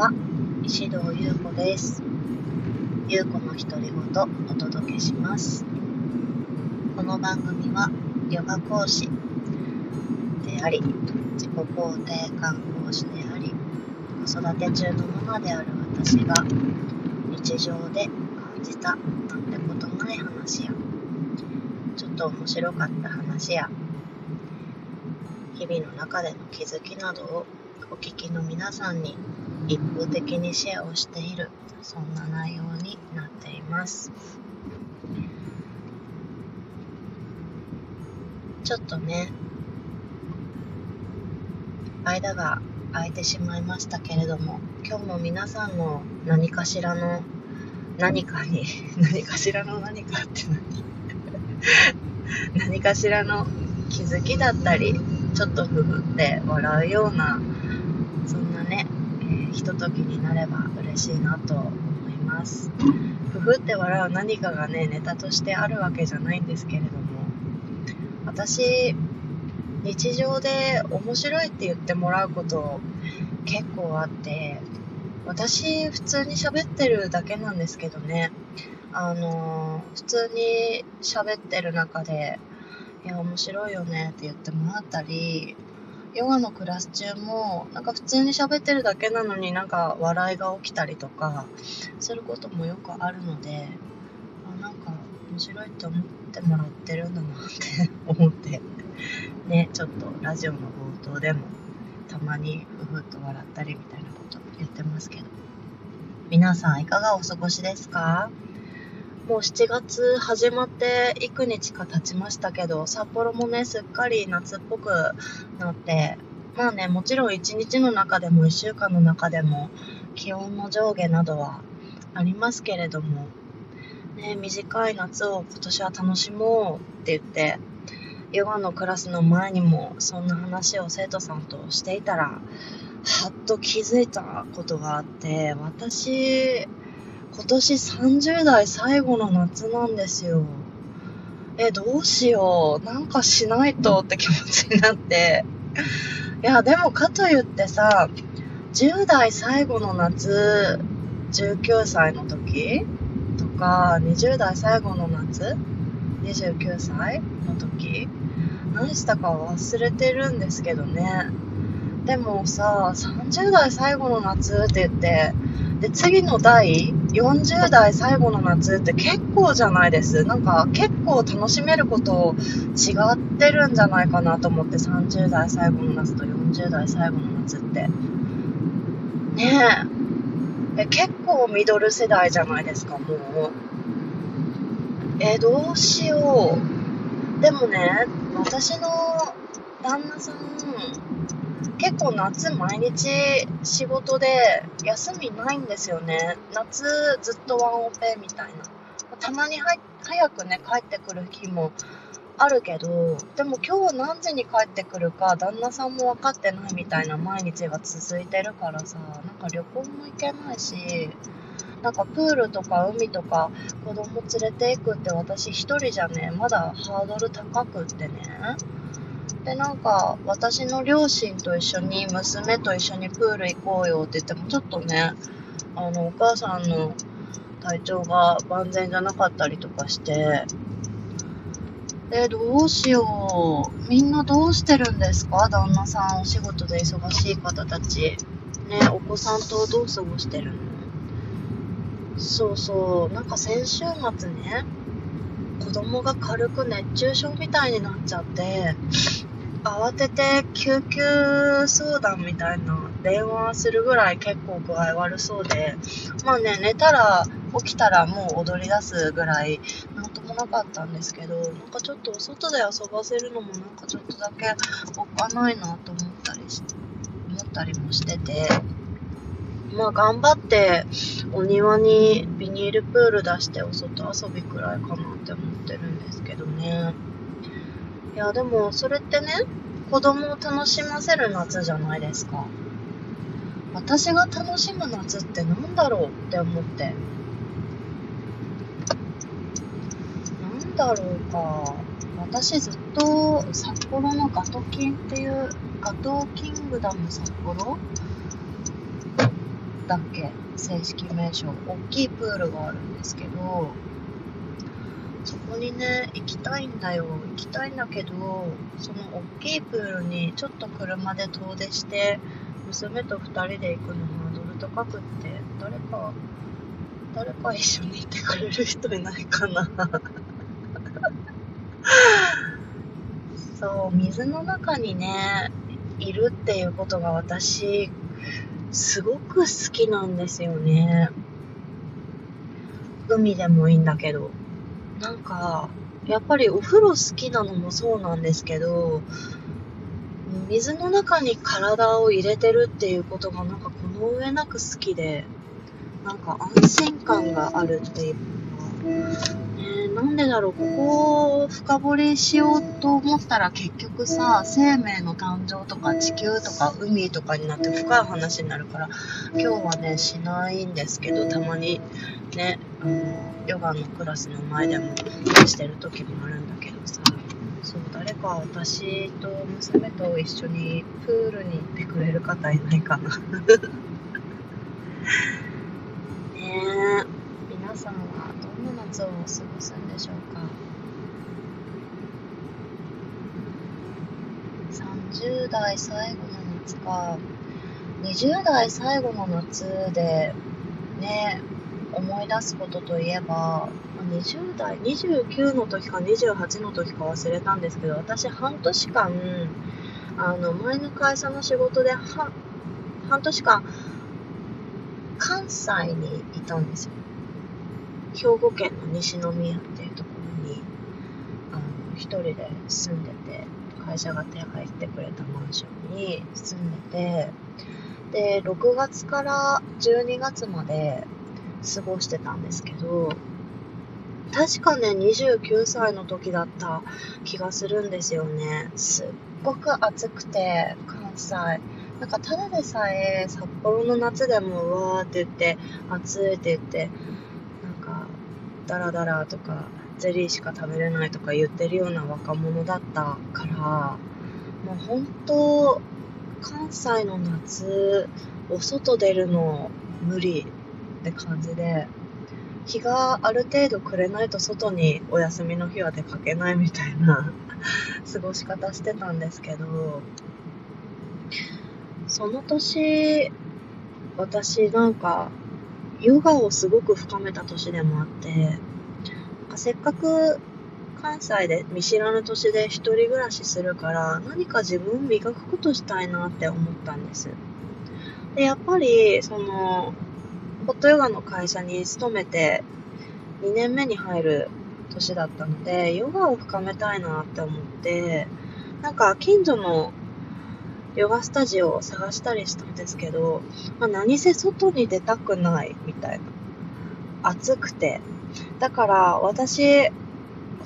は石堂優子です。優子の独り言お届けします。この番組はヨガ講師であり自己肯定感講師であり子育て中のママである私が日常で感じたなんてことない話やちょっと面白かった話や日々の中での気づきなどをお聞きの皆さんに一方的にシェアをしている。そんな内容になっています。ちょっとね間が空いてしまいましたけれども今日も皆さんの何かしらの何かに 何かしらの何かって何？何かしらの気づきだったりちょっとふふって笑うようなそんなね、ひとときになれば嬉しいなと思います。ふふって笑う何かがねネタとしてあるわけじゃないんですけれども。私日常で面白いって言ってもらうこと結構あって私普通に喋ってるだけなんですけどね。あの普通に喋ってる中でいや面白いよねって言ってもらったりヨガのクラス中もなんか普通に喋ってるだけなのになんか笑いが起きたりとかすることもよくあるのであなんか面白いって思ってもらってるんだなって思ってねちょっとラジオの冒頭でもたまにふふっと笑ったりみたいなこと言ってますけど。皆さんいかがお過ごしですか？もう7月始まって幾日か経ちましたけど、札幌もね、すっかり夏っぽくなって、まあね、もちろん1日の中でも1週間の中でも気温の上下などはありますけれども、ね、短い夏を今年は楽しもうって言って、ヨガのクラスの前にもそんな話を生徒さんとしていたら、はっと気づいたことがあって、私、今年30代最後の夏なんですよ。え、どうしよう。なんかしないとって気持ちになって。いや、でもかといってさ、10代最後の夏、19歳の時とか、20代最後の夏、29歳の時、何したか忘れてるんですけどね。でもさ、30代最後の夏って言って、で、次の代、40代最後の夏って結構じゃないです。なんか結構楽しめること違ってるんじゃないかなと思って、30代最後の夏と40代最後の夏って。ねえ。え結構ミドル世代じゃないですか、もう。え、どうしよう。でもね、私の旦那さん、結構夏毎日仕事で休みないんですよね。夏ずっとワンオペみたいな。たまに早くね、帰ってくる日もあるけど、でも今日何時に帰ってくるか旦那さんも分かってないみたいな毎日が続いてるからさ、なんか旅行も行けないし、なんかプールとか海とか子供連れて行くって私一人じゃね、まだハードル高くってね。で、なんか、私の両親と一緒に、娘と一緒にプール行こうよって言っても、ちょっとね、あの、お母さんの体調が万全じゃなかったりとかして、え、どうしよう。みんなどうしてるんですか？旦那さん、お仕事で忙しい方たち。ね、お子さんとどう過ごしてるの？そうそう。なんか先週末ね、子供が軽く熱中症みたいになっちゃって、慌てて救急相談みたいな電話するぐらい結構具合悪そうで、まあね、寝たら、起きたらもう踊り出すぐらい、なんともなかったんですけど、なんかちょっと外で遊ばせるのもなんかちょっとだけおっかないなと思ったりし、思ったりもしてて、まあ頑張ってお庭にビニールプール出してお外遊びくらいかなって思ってるんですけどね。や、でも、それってね、子供を楽しませる夏じゃないですか。私が楽しむ夏って何だろうって思って。なんだろうか。私ずっと札幌のガトキンっていう、ガトーキングダム札幌？だっけ？正式名称大きいプールがあるんですけどそこにね行きたいんだよ。行きたいんだけどその大きいプールにちょっと車で遠出して娘と2人で行くのハードル高くって誰か誰か一緒に行ってくれる人いないかな。そう水の中にねいるっていうことが私すごく好きなんですよね。海でもいいんだけど。なんかやっぱりお風呂好きなのもそうなんですけど水の中に体を入れてるっていうことがなんかこの上なく好きでなんか安心感があるっていうね、なんでだろう、ここを深掘りしようと思ったら結局さ、生命の誕生とか地球とか海とかになって深い話になるから、今日はね、しないんですけど、たまにね、ヨガのクラスの前でもしてる時もあるんだけどさ、そう、誰か私と娘と一緒にプールに行ってくれる方いないかな。ねえ。皆さんはどんな夏を過ごすんでしょうか？30代最後の夏か20代最後の夏でね思い出すことといえば20代29の時か28の時か忘れたんですけど私半年間あの前の会社の仕事で半年間関西にいたんですよ。兵庫県の西宮っていうところにあの一人で住んでて会社が手配してくれたマンションに住んでてで6月から12月まで過ごしてたんですけど確かね29歳の時だった気がするんですよね。すっごく暑くて関西。なんかただでさえ札幌の夏でもうわーって言って暑いって言ってなんかダラダラとかゼリーしか食べれないとか言ってるような若者だったからもう本当関西の夏お外出るの無理。って感じで日がある程度暮れないと外にお休みの日は出かけないみたいな過ごし方してたんですけどその年私なんかヨガをすごく深めた年でもあって、せっかく関西で見知らぬ土地で一人暮らしするから何か自分を磨くことしたいなって思ったんです。で、やっぱり、その、ホットヨガの会社に勤めて2年目に入る年だったので、ヨガを深めたいなって思って、なんか近所のヨガスタジオを探したりしたんですけど、まあ、何せ外に出たくないみたいな。暑くて。だから私、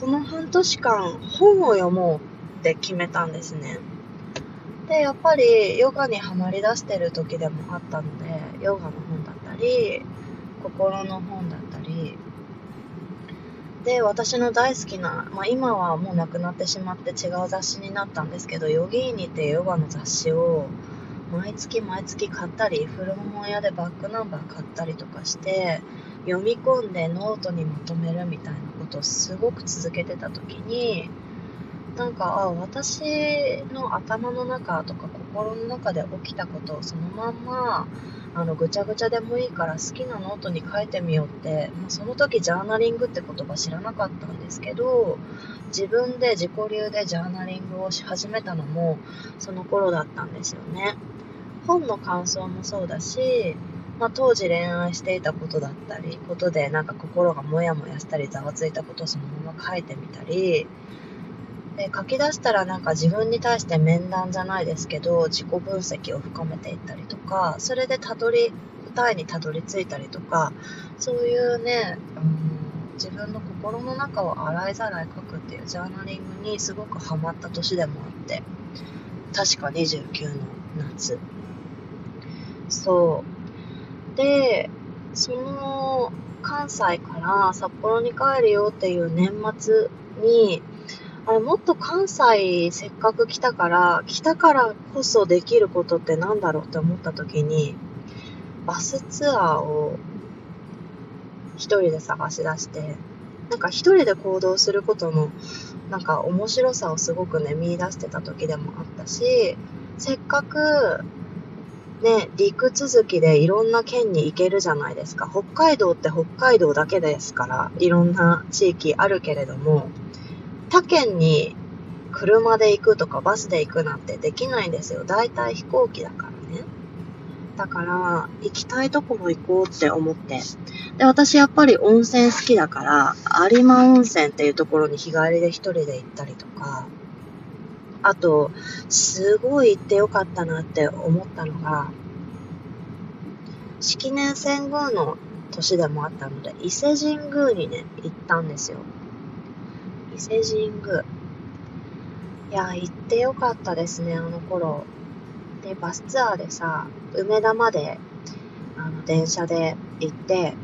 この半年間本を読もうって決めたんですね。で、やっぱりヨガにはまりだしてる時でもあったので、ヨガのたり、心の本だったり、で、私の大好きな、まあ、今はもうなくなってしまって違う雑誌になったんですけど、ヨギーニってヨガの雑誌を毎月毎月買ったり、古本屋でバックナンバー買ったりとかして、読み込んでノートにまとめるみたいなことをすごく続けてた時に、なんか、あ、私の頭の中とか心の中で起きたことをそのまんまあのぐちゃぐちゃでもいいから好きなノートに書いてみようって、まあ、その時ジャーナリングって言葉知らなかったんですけど自分で自己流でジャーナリングをし始めたのもその頃だったんですよね。本の感想もそうだし、まあ、当時恋愛していたことだったりことでなんか心がモヤモヤしたりざわついたことをそのまま書いてみたりで書き出したらなんか自分に対して面談じゃないですけど自己分析を深めていったりとかそれでたどり答えにたどり着いたりとかそういうね、うん、自分の心の中を洗いざらい書くっていうジャーナリングにすごくハマった年でもあって確か29の夏。そう。でその関西から札幌に帰るよっていう年末にあれ、もっと関西せっかく来たから、来たからこそできることってなんだろうって思った時に、バスツアーを一人で探し出してなんか一人で行動することのなんか面白さをすごくね見出してた時でもあったしせっかくね陸続きでいろんな県に行けるじゃないですか。北海道って北海道だけですからいろんな地域あるけれども他県に車で行くとかバスで行くなんてできないんですよ。大体飛行機だからね。だから行きたいところ行こうって思って。で、私やっぱり温泉好きだから、有馬温泉っていうところに日帰りで一人で行ったりとか、あと、すごい行ってよかったなって思ったのが、式年遷宮の年でもあったので、伊勢神宮にね、行ったんですよ。伊勢神宮。いや、行ってよかったですね、あの頃。で、バスツアーでさ、梅田まで、あの、電車で行って、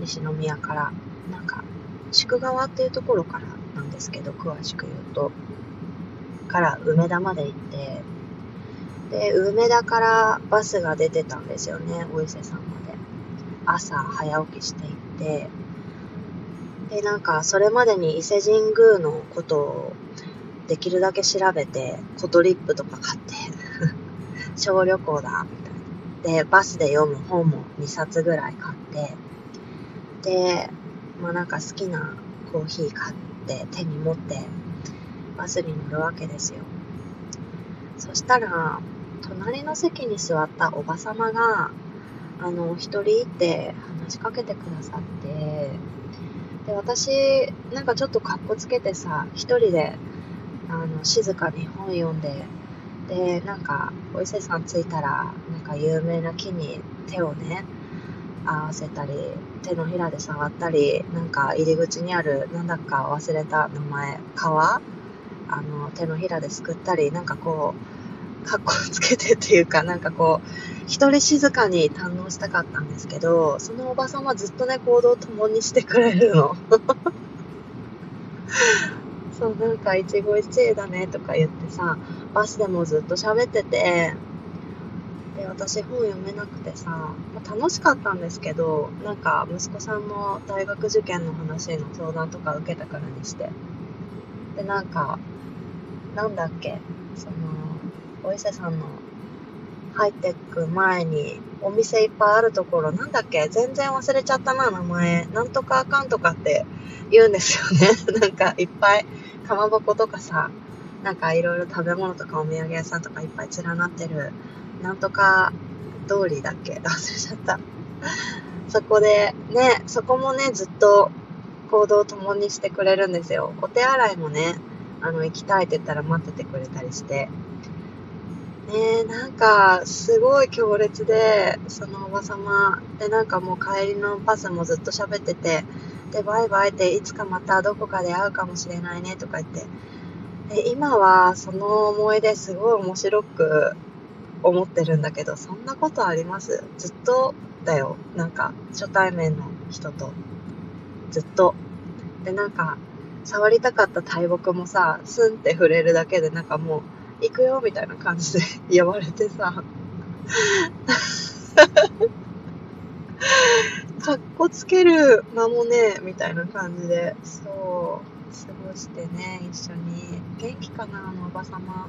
西宮から。なんか宿川っていうところからなんですけど詳しく言うと。から梅田まで行って。で梅田からバスが出てたんですよねお伊勢さんまで。朝早起きして行って。でなんかそれまでに伊勢神宮のことをできるだけ調べてコトリップとか買って 小旅行だみたいなでバスで読む本も2冊ぐらい買ってで、まあなんか好きなコーヒー買って手に持ってバスに乗るわけですよ。そしたら、隣の席に座ったおばさまが、あの、一人って話しかけてくださって、で、私、なんかちょっとかっこつけてさ、一人で、あの、静かに本読んで、で、なんか、お伊勢さん着いたら、なんか有名な木に手をね、合わせたり手のひらで触ったりなんか入り口にあるなんだか忘れた名前皮あの手のひらですくったりなんかこうかっこつけてっていうかなんかこう一人静かに堪能したかったんですけどそのおばさんはずっとね行動を共にしてくれるの。そうなんか一期一会だねとか言ってさバスでもずっと喋っててで私本読めなくてさ、まあ、楽しかったんですけどなんか息子さんの大学受験の話の相談とか受けたからにして。でなんかなんだっけお伊勢さんの入ってく前にお店いっぱいあるところなんだっけ？全然忘れちゃったな名前なんとかあかんとかって言うんですよね なんかいっぱいかまぼことかさなんかいろいろ食べ物とかお土産屋さんとかいっぱい連なってるなんとか通りだっけ？忘れちゃった。そこで、ね、そこもね、ずっと行動を共にしてくれるんですよ。お手洗いもね、あの、行きたいって言ったら待っててくれたりして。ねなんか、すごい強烈で、そのおばさま、で、なんかもう帰りのバスもずっと喋ってて、で、バイバイって、いつかまたどこかで会うかもしれないねとか言って、で今はその思い出すごい面白く思ってるんだけど、そんなことあります？ずっとだよ。なんか、初対面の人と。ずっと。で、なんか、触りたかった大木もさ、スンって触れるだけで、なんかもう、行くよみたいな感じで 言われてさ、かっこつける間もね、みたいな感じで、そう、過ごしてね、一緒に。元気かな、あのおばさま。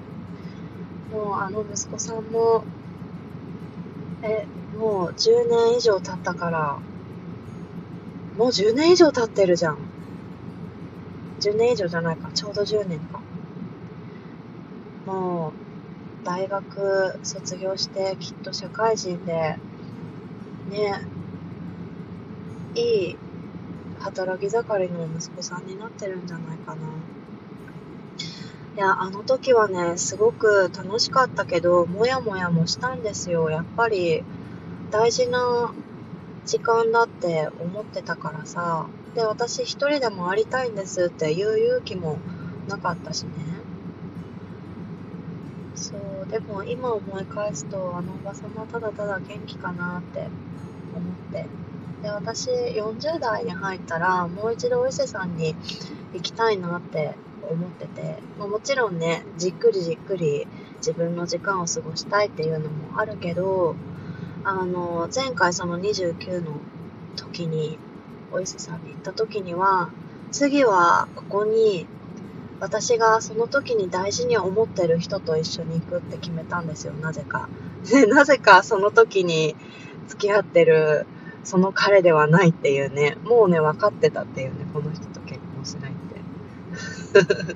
もうあの息子さんも、え、もう10年以上経ったから、もう10年以上経ってるじゃん。10年以上じゃないか、ちょうど10年か。もう、大学卒業してきっと社会人で、ね、いい働き盛りの息子さんになってるんじゃないかな。いや、あの時はね、すごく楽しかったけど、もやもやもしたんですよ。やっぱり、大事な時間だって思ってたからさ。で、私一人でもありたいんですって言う勇気もなかったしね。でも今思い返すと、あのおばさまただただ元気かなって思って。で、私40代に入ったら、もう一度お伊勢さんに行きたいなって思ってて、まあ、もちろんねじっくりじっくり自分の時間を過ごしたいっていうのもあるけどあの、前回その29の時に、お伊勢さんに行った時には、次はここに私がその時に大事に思ってる人と一緒に行くって決めたんですよ、なぜか。で、なぜかその時に付き合ってるその彼ではないっていうね、もうね、分かってたっていうね、この人と結婚しないって。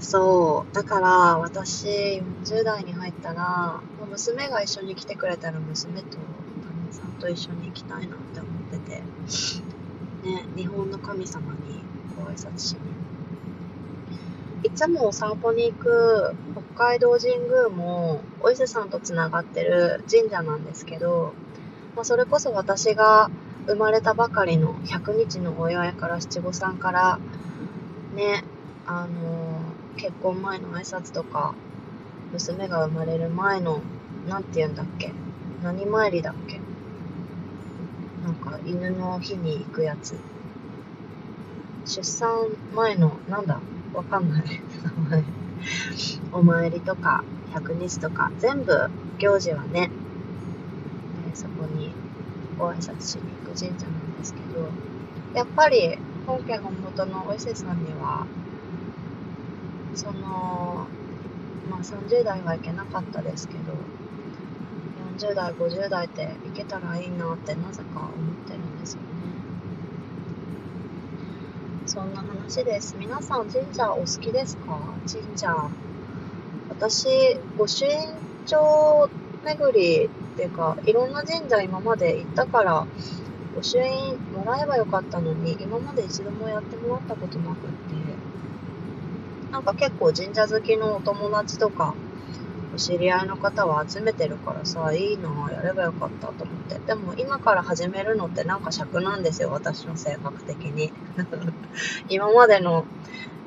そう。だから、私、40代に入ったら、娘が一緒に来てくれたら娘と旦那さんと一緒に行きたいなって思ってて、ね、日本の神様にご挨拶しに行。いつもお散歩に行く北海道神宮も、お伊勢さんとつながってる神社なんですけど、まあ、それこそ私が生まれたばかりの100日のお祝いから七五三からねあの結婚前の挨拶とか娘が生まれる前の何て言うんだっけ何参りだっけなんか犬の日に行くやつ。出産前のなんだわかんない お参りとか百日とか全部行事はねそこにご挨拶しに行く神社なんですけど、やっぱり本家本元のお伊勢さんには、その、まあ30代は行けなかったですけど、40代、50代って行けたらいいなってなぜか思ってるんですよね。そんな話です。皆さん神社お好きですか？神社。私、御朱印帳巡りっていうか、いろんな神社今まで行ったから、御朱印もらえばよかったのに、今まで一度もやってもらったことなくって、なんか結構神社好きのお友達とか、知り合いの方は集めてるからさ、いいなやればよかったと思って。でも今から始めるのってなんか尺なんですよ、私の性格的に。今までの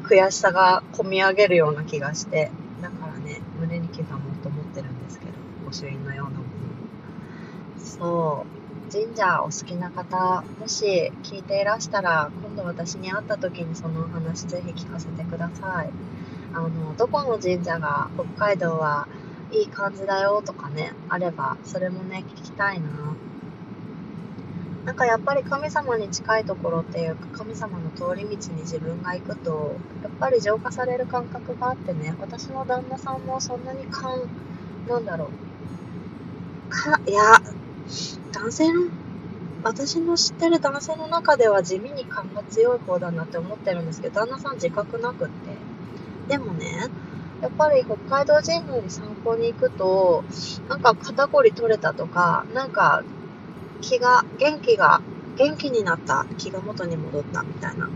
悔しさが込み上げるような気がして、だからね、胸に刻もうと思ってるんですけど、御朱印のようなもの。そう、神社お好きな方、もし聞いていらしたら、今度私に会った時にそのお話ぜひ聞かせてください。あの、どこの神社が北海道はいい感じだよとかね、あれば、それもね、聞きたいな。なんかやっぱり神様に近いところっていうか神様の通り道に自分が行くとやっぱり浄化される感覚があってね私の旦那さんもそんなに感なんだろうかいや男性の、私の知ってる男性の中では地味に勘が強い方だなって思ってるんですけど、旦那さん自覚なくって。でもね、やっぱり北海道神宮に散歩に行くと、なんか肩こり取れたとか、なんか気が、元気が、元気になった、気が元に戻ったみたいな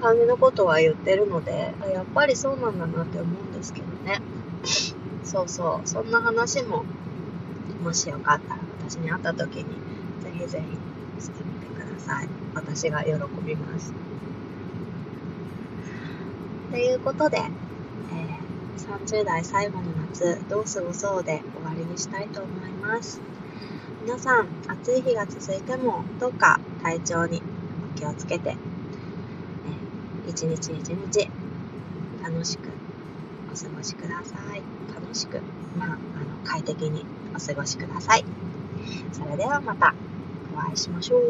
感じのことは言ってるので、やっぱりそうなんだなって思うんですけどね。そうそう、そんな話も、もしよかったら私に会った時に、ぜひぜひしてみてください。私が喜びます。ということで、30代最後の夏、どう過ごそうで終わりにしたいと思います。皆さん、暑い日が続いても、どうか体調にお気をつけて、えー、一日一日、楽しくお過ごしください。楽しく、まあ、あの、快適にお過ごしください。それではまたお会いしましょう。